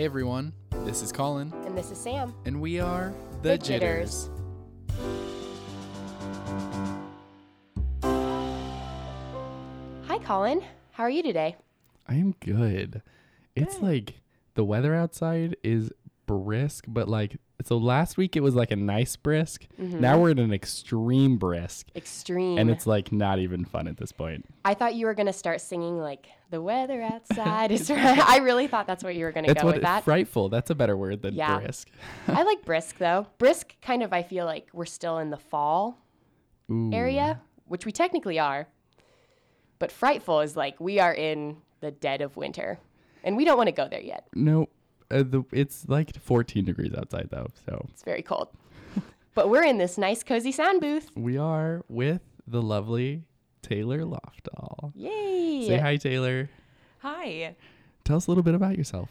Hey everyone, this is Collin, And this is Sam. and we are the, Jitters. Hi, Collin. How are you today? I am good. It's Good. like the weather outside is brisk, but like so last week it was like a nice brisk. Mm-hmm. Now we're in an extreme brisk, Extreme. and it's like not even fun at this point. I thought you were going to start singing like the weather outside is right. I really thought that's what you were going to That's go what with that. frightful. That's a better word than Yeah. brisk. I like brisk though. Brisk kind of I feel like we're still in the fall Ooh. area, which we technically are. But frightful is like we are in the dead of winter. And we don't want to go there yet. No, uh, the, it's like 14 degrees outside though, so It's very cold. but we're in this nice cozy sound booth. we are with the lovely Taylor Lofdahl. Yay. Say hi, Taylor. Hi. Tell us a little bit about yourself.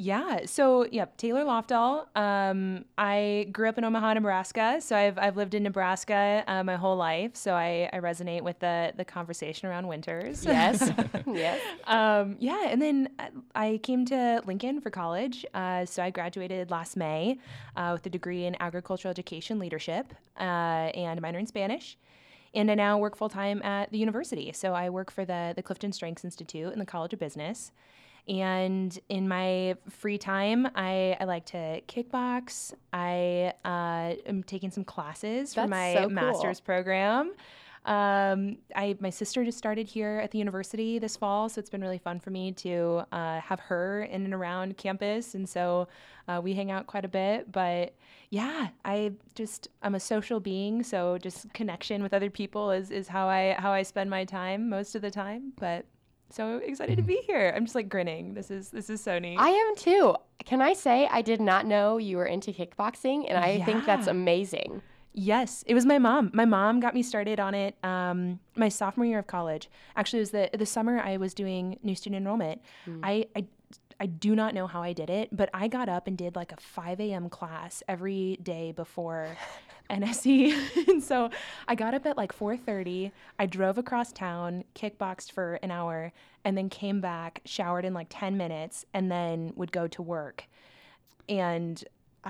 Yeah. So, yep, Taylor Lofdahl. Um, I grew up in Omaha, Nebraska. So I've, I've lived in Nebraska uh, my whole life. So I, I resonate with the the conversation around winters. Yes. yes. um, yeah. And then I came to Lincoln for college. Uh, so I graduated last May uh, with a degree in agricultural education leadership uh, and a minor in Spanish. And I now work full time at the university. So I work for the, the Clifton Strengths Institute in the College of Business. And in my free time, I, I like to kickbox. I uh, am taking some classes for my so cool. master's program. Um, I my sister just started here at the university this fall, so it's been really fun for me to uh, have her in and around campus, and so uh, we hang out quite a bit. But yeah, I just I'm a social being, so just connection with other people is is how I how I spend my time most of the time. But so excited to be here. I'm just like grinning. This is this is so neat. I am too. Can I say I did not know you were into kickboxing, and I think that's amazing. Yes, it was my mom. My mom got me started on it um, my sophomore year of college. Actually, it was the the summer I was doing new student enrollment. I, I I do not know how I did it, but I got up and did like a 5 a.m. class every day before NSE. and so I got up at like 4:30. I drove across town, kickboxed for an hour, and then came back, showered in like 10 minutes, and then would go to work. And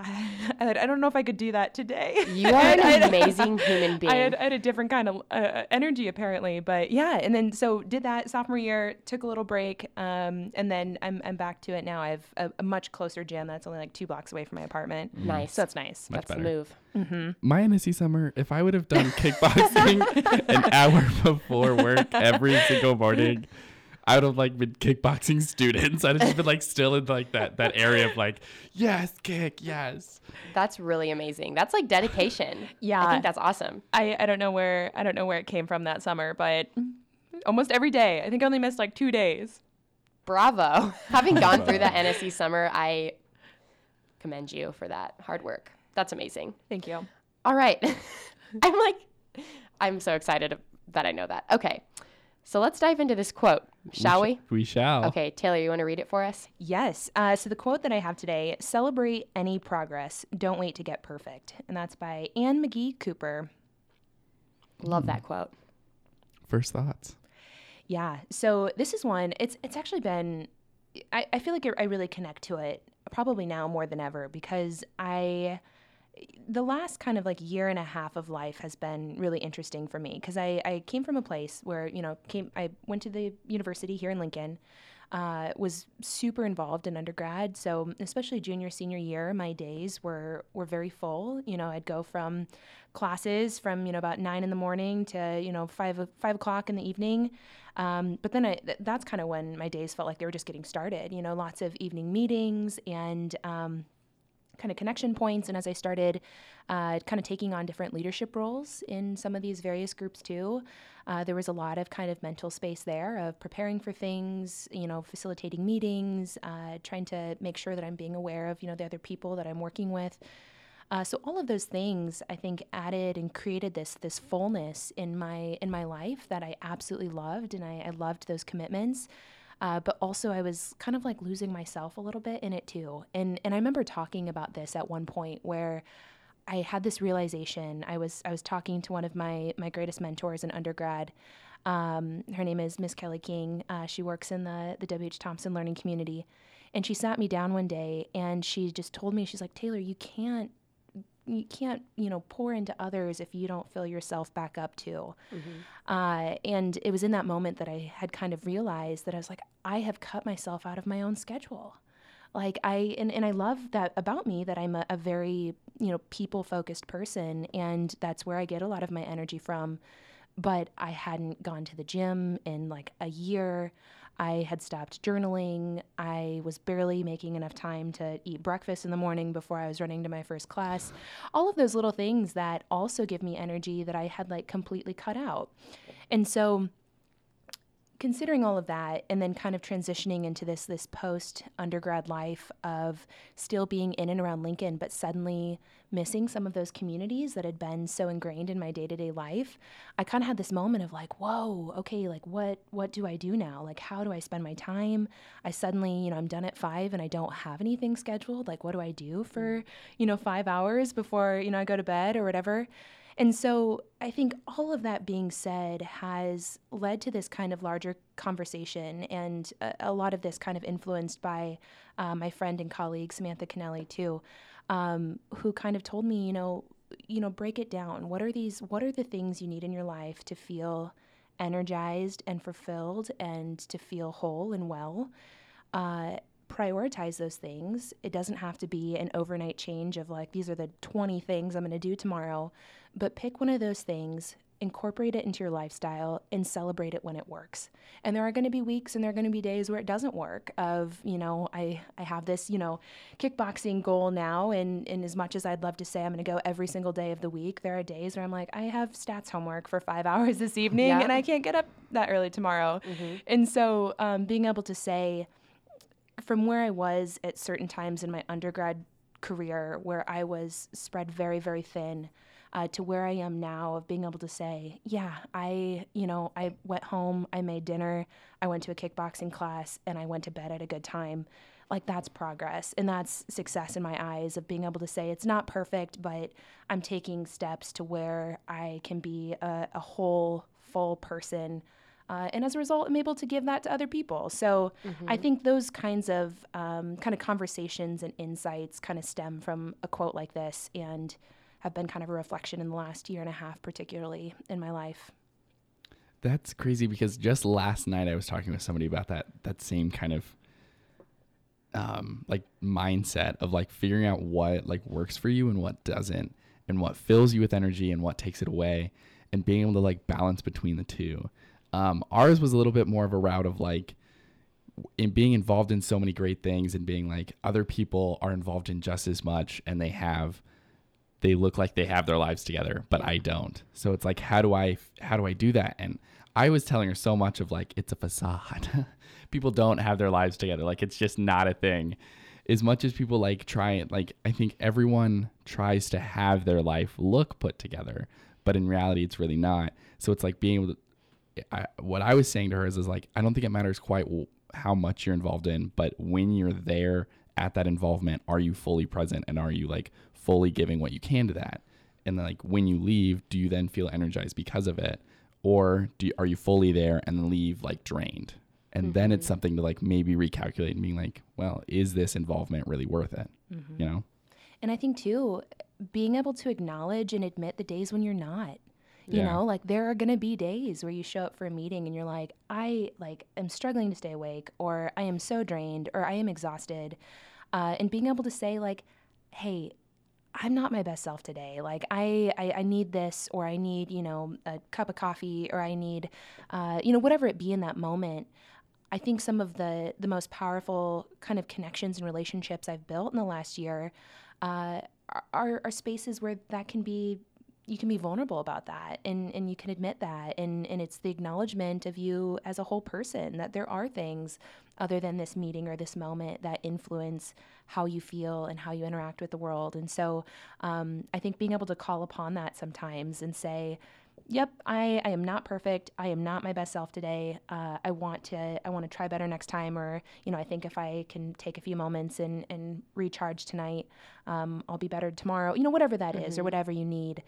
I, I don't know if I could do that today. You are had- an amazing human being. I had, I had a different kind of uh, energy apparently, but yeah. And then so did that sophomore year, took a little break, um, and then I'm, I'm back to it now. I have a, a much closer gym that's only like two blocks away from my apartment. nice. So that's nice. Much that's the better. move. My NSE summer, if I would have done kickboxing an hour before work every single morning, I would have like been kickboxing students. I'd have been like still in like that that area of like, yes, kick, yes. That's really amazing. That's like dedication. Yeah, I think that's awesome. I, I don't know where I don't know where it came from that summer, but almost every day. I think I only missed like two days. Bravo. Having gone through that NSE summer, I commend you for that hard work. That's amazing. Thank you. All right. I'm like, I'm so excited that I know that. Okay. So let's dive into this quote, shall we? We shall. Okay, Taylor, you want to read it for us? Yes. Uh, so the quote that I have today celebrate any progress, don't wait to get perfect. And that's by Ann McGee Cooper. Love that quote. First thoughts. Yeah. So this is one. It's it's actually been. I, I feel like I really connect to it probably now more than ever because I. The last kind of like year and a half of life has been really interesting for me because I, I came from a place where you know came I went to the university here in Lincoln, uh, was super involved in undergrad. So especially junior senior year, my days were were very full. You know, I'd go from classes from you know about nine in the morning to you know five five o'clock in the evening. Um, but then I, th- that's kind of when my days felt like they were just getting started. You know, lots of evening meetings and. Um, kind of connection points. And as I started uh, kind of taking on different leadership roles in some of these various groups too, uh, there was a lot of kind of mental space there of preparing for things, you know, facilitating meetings, uh, trying to make sure that I'm being aware of, you know, the other people that I'm working with. Uh, so all of those things, I think, added and created this this fullness in my in my life that I absolutely loved, and I, I loved those commitments. Uh, but also, I was kind of like losing myself a little bit in it too. And and I remember talking about this at one point where I had this realization. I was I was talking to one of my my greatest mentors in undergrad, Um, her name is Miss Kelly King. Uh, she works in the the W.H. Thompson Learning Community, and she sat me down one day and she just told me she's like Taylor, you can't you can't you know pour into others if you don't fill yourself back up too. Mm-hmm. uh, and it was in that moment that i had kind of realized that i was like i have cut myself out of my own schedule. Like i and, and i love that about me that i'm a, a very you know people focused person and that's where i get a lot of my energy from. But i hadn't gone to the gym in like a year I had stopped journaling. I was barely making enough time to eat breakfast in the morning before I was running to my first class. All of those little things that also give me energy that I had like completely cut out. And so considering all of that and then kind of transitioning into this this post undergrad life of still being in and around Lincoln but suddenly missing some of those communities that had been so ingrained in my day-to-day life I kind of had this moment of like whoa okay like what what do I do now? Like how do I spend my time? I suddenly you know I'm done at 5 and I don't have anything scheduled. Like what do I do for mm. you know 5 hours before you know I go to bed or whatever and so I think all of that being said has led to this kind of larger conversation, and a, a lot of this kind of influenced by uh, my friend and colleague Samantha Kennelly too, um, who kind of told me, you know, you know, break it down. What are these? What are the things you need in your life to feel energized and fulfilled, and to feel whole and well? Uh, prioritize those things. It doesn't have to be an overnight change of like, these are the 20 things I'm going to do tomorrow, but pick one of those things, incorporate it into your lifestyle, and celebrate it when it works. And there are going to be weeks and there are going to be days where it doesn't work. Of, you know, I, I have this, you know, kickboxing goal now. And, and as much as I'd love to say I'm going to go every single day of the week, there are days where I'm like, I have stats homework for five hours this evening Yeah. and I can't get up that early tomorrow. And so um, being able to say, from where I was at certain times in my undergrad career, where I was spread very, very thin, uh, to where I am now of being able to say, yeah, I, you know, I went home, I made dinner, I went to a kickboxing class, and I went to bed at a good time. Like that's progress and that's success in my eyes of being able to say it's not perfect, but I'm taking steps to where I can be a, a whole, full person uh, and as a result, I'm able to give that to other people. So I think those kinds of um, kind of conversations and insights kind of stem from a quote like this and have been kind of a reflection in the last year and a half, particularly in my life. That's crazy because just last night I was talking with somebody about that that same kind of um like mindset of like figuring out what like works for you and what doesn't and what fills you with energy and what takes it away and being able to like balance between the two. Um ours was a little bit more of a route of like in being involved in so many great things and being like other people are involved in just as much and they have they look like they have their lives together but i don't. So it's like how do i how do i do that? And i was telling her so much of like it's a facade. People don't have their lives together. Like it's just not a thing. As much as people like try it like i think everyone tries to have their life look put together but in reality it's really not. So it's like being able to I, what I was saying to her is, is like, I don't think it matters quite how much you're involved in, but when you're there at that involvement, are you fully present and are you like fully giving what you can to that? And then, like when you leave, do you then feel energized because of it, or do you, are you fully there and leave like drained? And then it's mm-hmm. something to like maybe recalculate and being like, well, is this involvement really worth it? Mm-hmm. You know? And I think too, being able to acknowledge and admit the days when you're not. You Yeah. know, like there are going to be days where you show up for a meeting and you're like, I like am struggling to stay awake or I am so drained or I am exhausted. Uh, and being able to say like, hey, I'm not my best self today. Like I, I, I need this, or I need, you know, a cup of coffee, or I need, uh, you know, whatever it be in that moment. I think some of the the most powerful kind of connections and relationships I've built in the last year uh, are, are spaces where that can be you can be vulnerable about that and, and you can admit that. And, and it's the acknowledgement of you as a whole person that there are things other than this meeting or this moment that influence how you feel and how you interact with the world. And so um, i think being able to call upon that sometimes and say yep I, I am not perfect. I am not my best self today. Uh, i want to i want to try better next time or you know i think if i can take a few moments and, and recharge tonight um, i'll be better tomorrow. You know whatever that is or whatever you need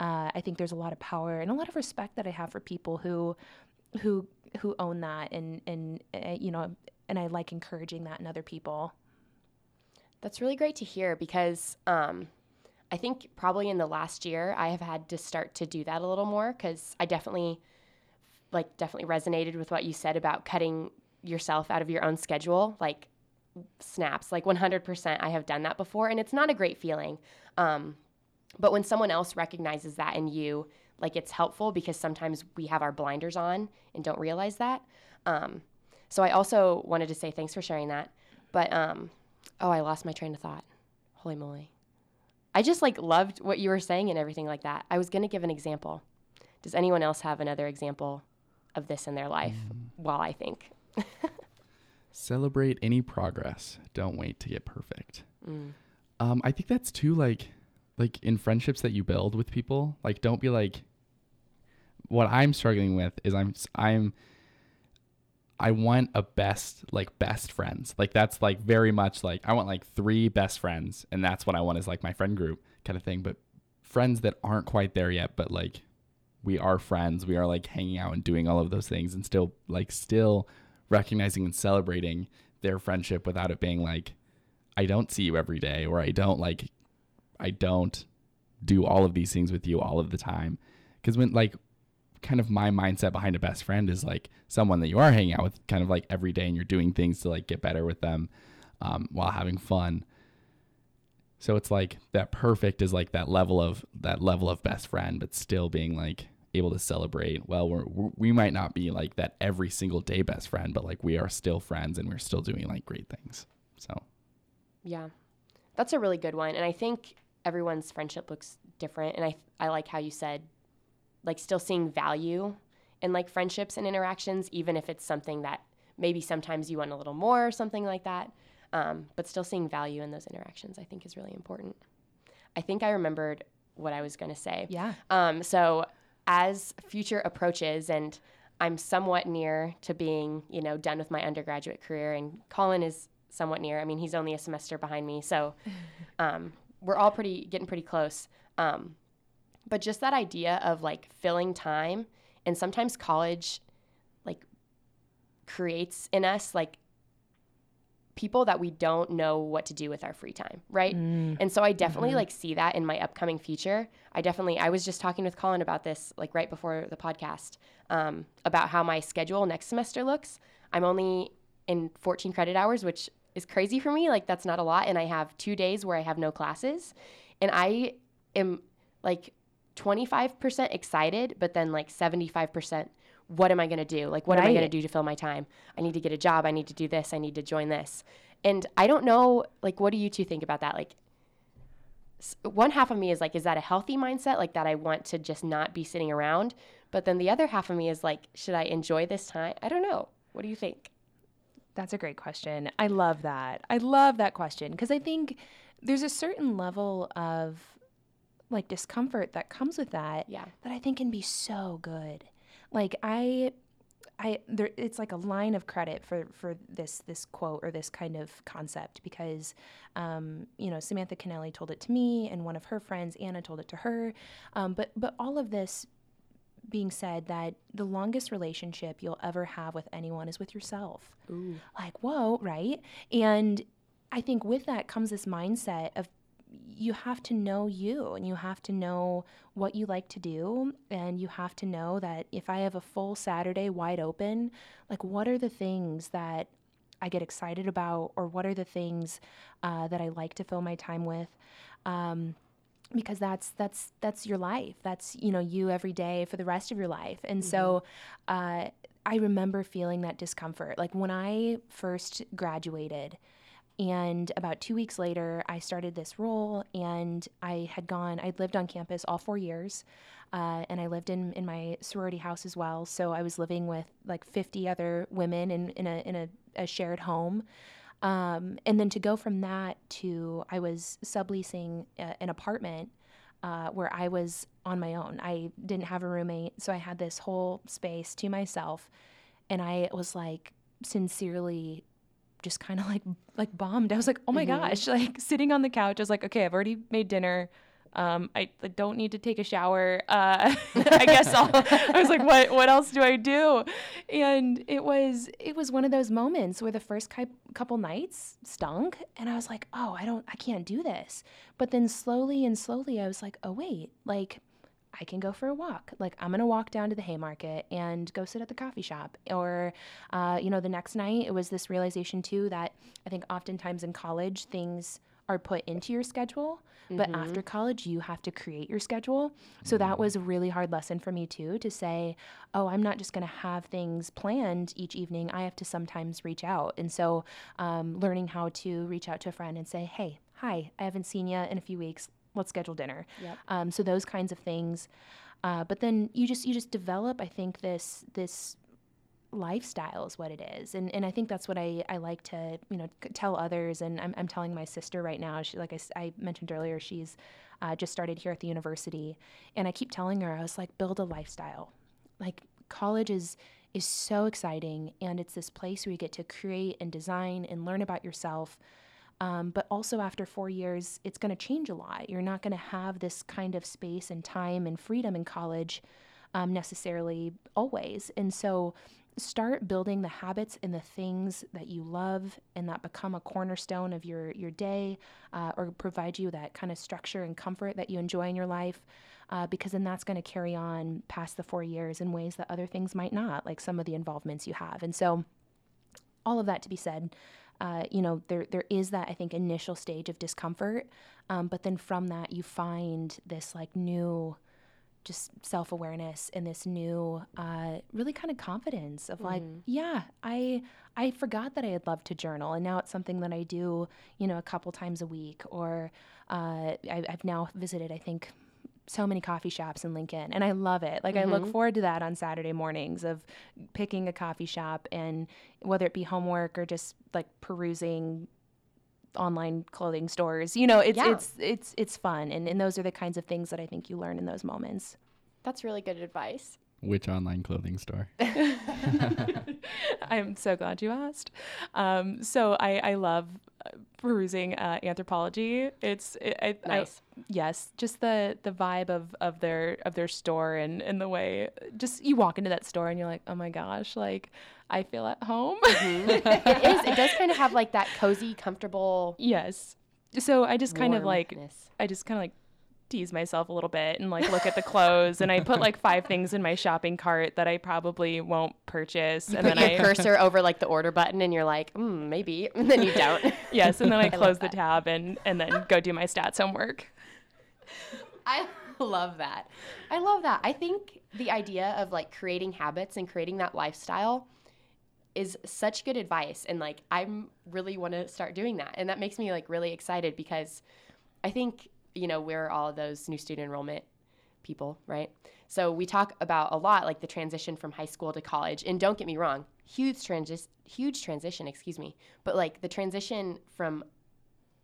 uh, i think there's a lot of power and a lot of respect that i have for people who who who own that and and uh, you know and I like encouraging that in other people. That's really great to hear because um, I think probably in the last year I have had to start to do that a little more because I definitely like definitely resonated with what you said about cutting yourself out of your own schedule like snaps like 100% I have done that before and it's not a great feeling um, but when someone else recognizes that in you like it's helpful because sometimes we have our blinders on and don't realize that um, so I also wanted to say thanks for sharing that but um, oh I lost my train of thought holy moly I just like loved what you were saying and everything like that. I was going to give an example. Does anyone else have another example of this in their life while I think? Celebrate any progress. Don't wait to get perfect. Um, I think that's too like, like in friendships that you build with people. Like, don't be like. What I'm struggling with is I'm I'm I want a best like best friends. Like that's like very much like I want like three best friends, and that's what I want is like my friend group kind of thing. But friends that aren't quite there yet, but like we are friends. We are like hanging out and doing all of those things, and still like still recognizing and celebrating their friendship without it being like I don't see you every day or I don't like I don't do all of these things with you all of the time. Cuz when like kind of my mindset behind a best friend is like someone that you are hanging out with kind of like every day and you're doing things to like get better with them um, while having fun. So it's like that perfect is like that level of that level of best friend, but still being like able to celebrate. Well, we're we might not be like that every single day best friend, but like we are still friends and we're still doing like great things. So Yeah. That's a really good one. And I think everyone's friendship looks different. And I, I like how you said, like, still seeing value in like friendships and interactions, even if it's something that maybe sometimes you want a little more or something like that. Um, but still seeing value in those interactions, I think, is really important. I think I remembered what I was going to say. Yeah. Um, so as future approaches and I'm somewhat near to being, you know, done with my undergraduate career and Collin is somewhat near. I mean, he's only a semester behind me. So um, we're all pretty getting pretty close. Um, but just that idea of like filling time and sometimes college like creates in us like people that we don't know what to do with our free time, right? And so I definitely like see that in my upcoming future. I definitely I was just talking with Collin about this like right before the podcast um, about how my schedule next semester looks. I'm only in 14 credit hours, which is crazy for me. Like that's not a lot, and I have two days where I have no classes, and I am like 25% excited, but then like 75% what am I going to do? Like, what am I going to do to fill my time? I need to get a job. I need to do this. I need to join this. And I don't know, like, what do you two think about that? Like, one half of me is like, is that a healthy mindset? Like, that I want to just not be sitting around. But then the other half of me is like, should I enjoy this time? I don't know. What do you think? That's a great question. I love that. I love that question because I think there's a certain level of like discomfort that comes with that Yeah. that I think can be so good. Like I I there it's like a line of credit for for this this quote or this kind of concept because um, you know Samantha Kennelly told it to me and one of her friends Anna told it to her um, but but all of this being said that the longest relationship you'll ever have with anyone is with yourself. Ooh. like whoa right? And i think with that comes this mindset of you have to know you and you have to know what you like to do and you have to know that if i have a full saturday wide open like what are the things that i get excited about or what are the things uh, that i like to fill my time with? Um, because that's that's that's your life. That's you know you every day for the rest of your life. And so uh, i remember feeling that discomfort. Like when i first graduated and about two weeks later i started this role and i had gone i'd lived on campus all four years uh, and i lived in, in my sorority house as well. So i was living with like 50 other women in, in, a, in a, a shared home um, and then to go from that to I was subleasing uh, an apartment uh, where I was on my own. I didn't have a roommate, so I had this whole space to myself, and I was like sincerely just kind of like like bombed. I was like, oh my gosh, like sitting on the couch. I was like, okay, I've already made dinner. Um, I, I don't need to take a shower. Uh, I guess I'll, I was like, what, what else do I do? And it was, it was one of those moments where the first ki- couple nights stunk and I was like, oh, I don't, I can't do this. But then slowly and slowly I was like, oh, wait, like, I can go for a walk. Like I'm gonna walk down to the Haymarket and go sit at the coffee shop. Or, uh, you know, the next night it was this realization too that I think oftentimes in college things are put into your schedule, but Mm-hmm. after college you have to create your schedule. So that was a really hard lesson for me too to say, oh, I'm not just gonna have things planned each evening. I have to sometimes reach out. And so, um, learning how to reach out to a friend and say, hey, hi, I haven't seen you in a few weeks. Let's schedule dinner. Yep. Um, so those kinds of things. Uh, but then you just you just develop, I think this this lifestyle is what it is, and and I think that's what I, I like to you know tell others. And I'm I'm telling my sister right now. She like I mentioned earlier, she's uh, just started here at the university, and I keep telling her I was like build a lifestyle, like college is is so exciting, and it's this place where you get to create and design and learn about yourself. Um, but also, after four years, it's going to change a lot. You're not going to have this kind of space and time and freedom in college um, necessarily always. And so, start building the habits and the things that you love and that become a cornerstone of your, your day uh, or provide you that kind of structure and comfort that you enjoy in your life. Uh, because then that's going to carry on past the four years in ways that other things might not, like some of the involvements you have. And so, all of that to be said, uh, you know, there there is that I think initial stage of discomfort, um, but then from that you find this like new, just self awareness and this new, uh, really kind of confidence of like, yeah, I I forgot that I had loved to journal, and now it's something that I do, you know, a couple times a week, or uh, I, I've now visited, I think. So many coffee shops in Lincoln, and I love it. Like I look forward to that on Saturday mornings of picking a coffee shop and whether it be homework or just like perusing online clothing stores. You know, it's Yeah. it's it's it's fun and, and those are the kinds of things that I think you learn in those moments. That's really good advice. Which online clothing store? I'm so glad you asked. Um, so I, I love uh, perusing uh, Anthropologie. It's it, I, I- Nice. yes, just the the vibe of, of their of their store and, and the way just you walk into that store and you're like, oh my gosh, like I feel at home. it is. It does kind of have like that cozy, comfortable. yes. So I just kind of like. I just kind of like tease myself a little bit and like look at the clothes and I put like five things in my shopping cart that I probably won't purchase and Put then your I cursor over like the order button, and you're like, mm, maybe, and then you don't. yes and then I close the tab and and then go do my stats homework. I love that. I love that. I think the idea of like creating habits and creating that lifestyle is such good advice and like I'm really want to start doing that. And that makes me like really excited because I think, you know, we're all those new student enrollment people, right? So we talk about a lot like the transition from high school to college. And don't get me wrong, huge transi- huge transition, excuse me. But like the transition from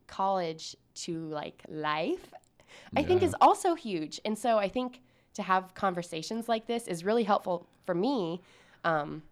college to like life I think is also huge. And so I think to have conversations like this is really helpful for me um,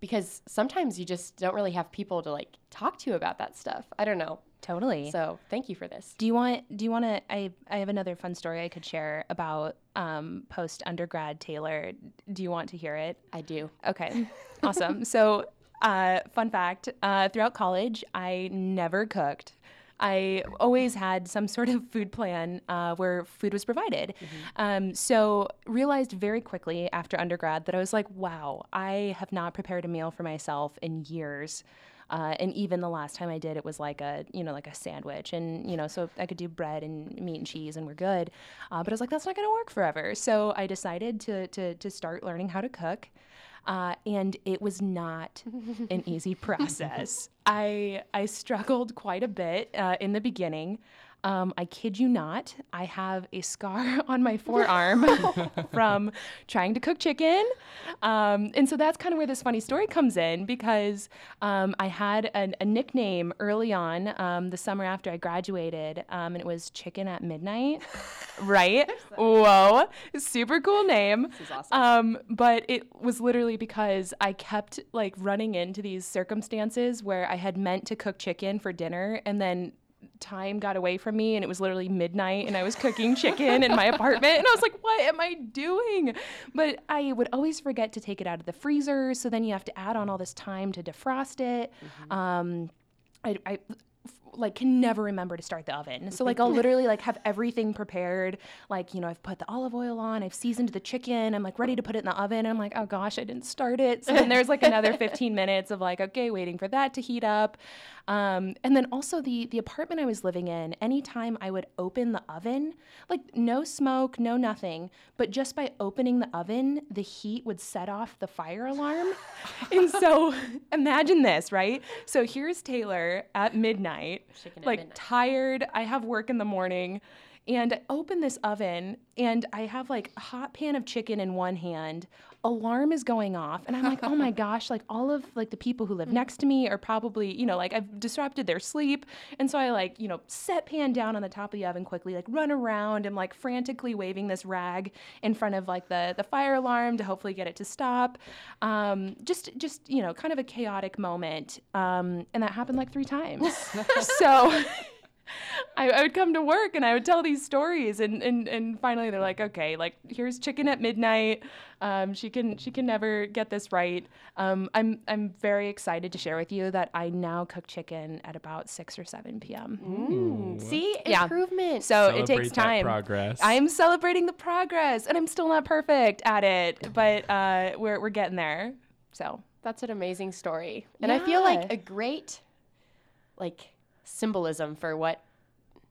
because sometimes you just don't really have people to like talk to about that stuff. I don't know. Totally. So thank you for this. do you want do you want to I I have another fun story I could share about um post undergrad Taylor. Do you want to hear it? I do. Okay, awesome. So, uh, fun fact: uh, throughout college, I never cooked. I always had some sort of food plan uh, where food was provided. Um, so, realized very quickly after undergrad that I was like, "Wow, I have not prepared a meal for myself in years." Uh, and even the last time I did, it was like a you know like a sandwich, and you know so I could do bread and meat and cheese, and we're good. Uh, but I was like, that's not going to work forever. So I decided to to to start learning how to cook. Uh, and it was not an easy process. I I struggled quite a bit uh, in the beginning. Um, I kid you not, I have a scar on my forearm from trying to cook chicken. Um, and so that's kind of where this funny story comes in because um, I had an, a nickname early on um, the summer after I graduated, um, and it was Chicken at Midnight. right? Whoa, super cool name. This is awesome. Um, but it was literally because I kept like running into these circumstances where I had meant to cook chicken for dinner and then time got away from me and it was literally midnight and I was cooking chicken in my apartment and I was like, what am I doing? But I would always forget to take it out of the freezer. So then you have to add on all this time to defrost it. Um, I, I like can never remember to start the oven. So like I'll literally like have everything prepared. Like, you know, I've put the olive oil on, I've seasoned the chicken, I'm like ready to put it in the oven. And I'm like, oh gosh, I didn't start it. So then there's like another 15 minutes of like, okay, waiting for that to heat up. Um, and then also the the apartment I was living in, anytime I would open the oven, like no smoke, no nothing, but just by opening the oven, the heat would set off the fire alarm. and so imagine this, right? So here's Taylor at midnight, Like midnight. tired. I have work in the morning. And I open this oven and I have like a hot pan of chicken in one hand. Alarm is going off. And I'm like, oh my gosh, like all of like the people who live next to me are probably, you know, like I've disrupted their sleep. And so I like, you know, set pan down on the top of the oven quickly, like run around and like frantically waving this rag in front of like the the fire alarm to hopefully get it to stop. Um, just just, you know, kind of a chaotic moment. Um, and that happened like three times. so I, I would come to work and I would tell these stories and, and, and finally they're like, okay, like here's chicken at midnight. Um, she can she can never get this right. Um, I'm I'm very excited to share with you that I now cook chicken at about six or seven p.m. Mm. See, Yeah. improvement. So it Celebrate takes that time. progress. I'm celebrating the progress, and I'm still not perfect at it, but uh, we're we're getting there. So That's an amazing story. And I feel like a great like symbolism for what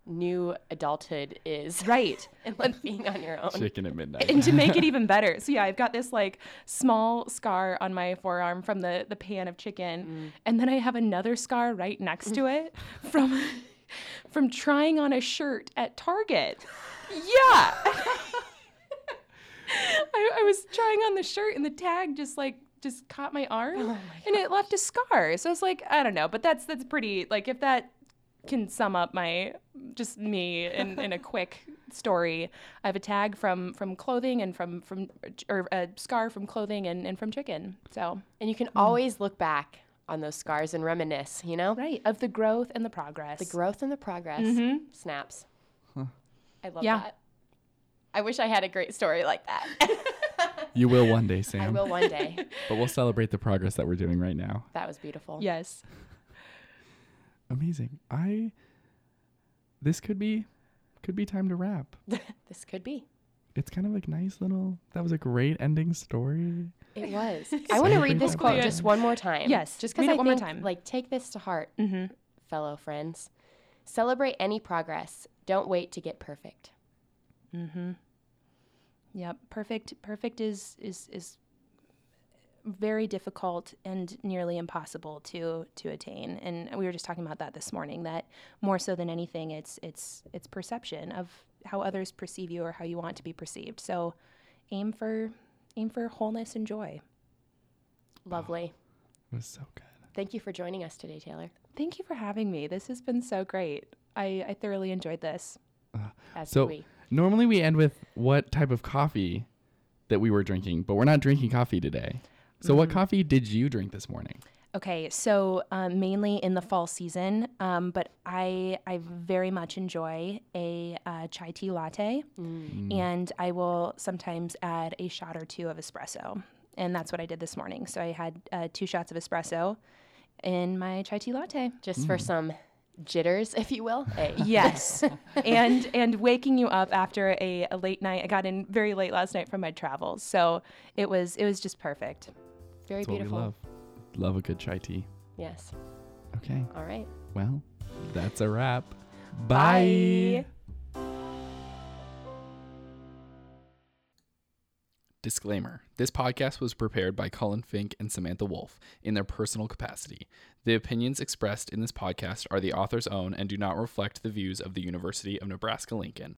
new adulthood is. right. and like being on your own. Chicken at midnight. and to make it even better so yeah i've got this like small scar on my forearm from the the pan of chicken mm. and then i have another scar right next to it from from trying on a shirt at target yeah I, I was trying on the shirt and the tag just like just caught my arm oh and it left a scar so it's like i don't know but that's that's pretty like if that can sum up my just me in, in a quick story. I have a tag from from clothing and from from or a scar from clothing and, and from chicken. So And you can hmm. always look back on those scars and reminisce, you know? right of the growth and the progress. The growth and the progress. Mm-hmm. Snaps. I love Yeah. that. I wish I had a great story like that. you will one day, Sam. I will one day. But we'll celebrate the progress that we're doing right now. That was beautiful. yes. Amazing. I. This could be, could be time to wrap. This could be. It's kind of like nice little. That was a great ending story. It was. I want to read this quote Yeah. just one more time. Yes, Just because it I one more time. like, take this to heart, Mm-hmm. fellow friends. Celebrate any progress. Don't wait to get perfect. Mm-hmm. Yep. Perfect. Perfect is is is very difficult and nearly impossible to to attain. And we were just talking about that this morning. That more so than anything, it's it's it's perception of how others perceive you or how you want to be perceived. So, aim for aim for wholeness and joy. Lovely. It was so good. Thank you for joining us today, Taylor. Thank you for having me. This has been so great. I, I thoroughly enjoyed this. Uh, As So- we. Normally we end with what type of coffee that we were drinking, but we're not drinking coffee today. So what coffee did you drink this morning? Okay, so um, mainly in the fall season, um, but I I very much enjoy a uh, chai tea latte, and I will sometimes add a shot or two of espresso, and that's what I did this morning. So I had uh, two shots of espresso in my chai tea latte. Just for some jitters, if you will. Hey. Yes, and and waking you up after a, a late night. I got in very late last night from my travels, so it was it was just perfect. Very That's what we beautiful. love. Love a good chai tea. Yes. Okay. All right. Well, that's a wrap. Bye. Disclaimer This podcast was prepared by Collin Fink and Samantha Wolf in their personal capacity. The opinions expressed in this podcast are the author's own and do not reflect the views of the University of Nebraska Lincoln.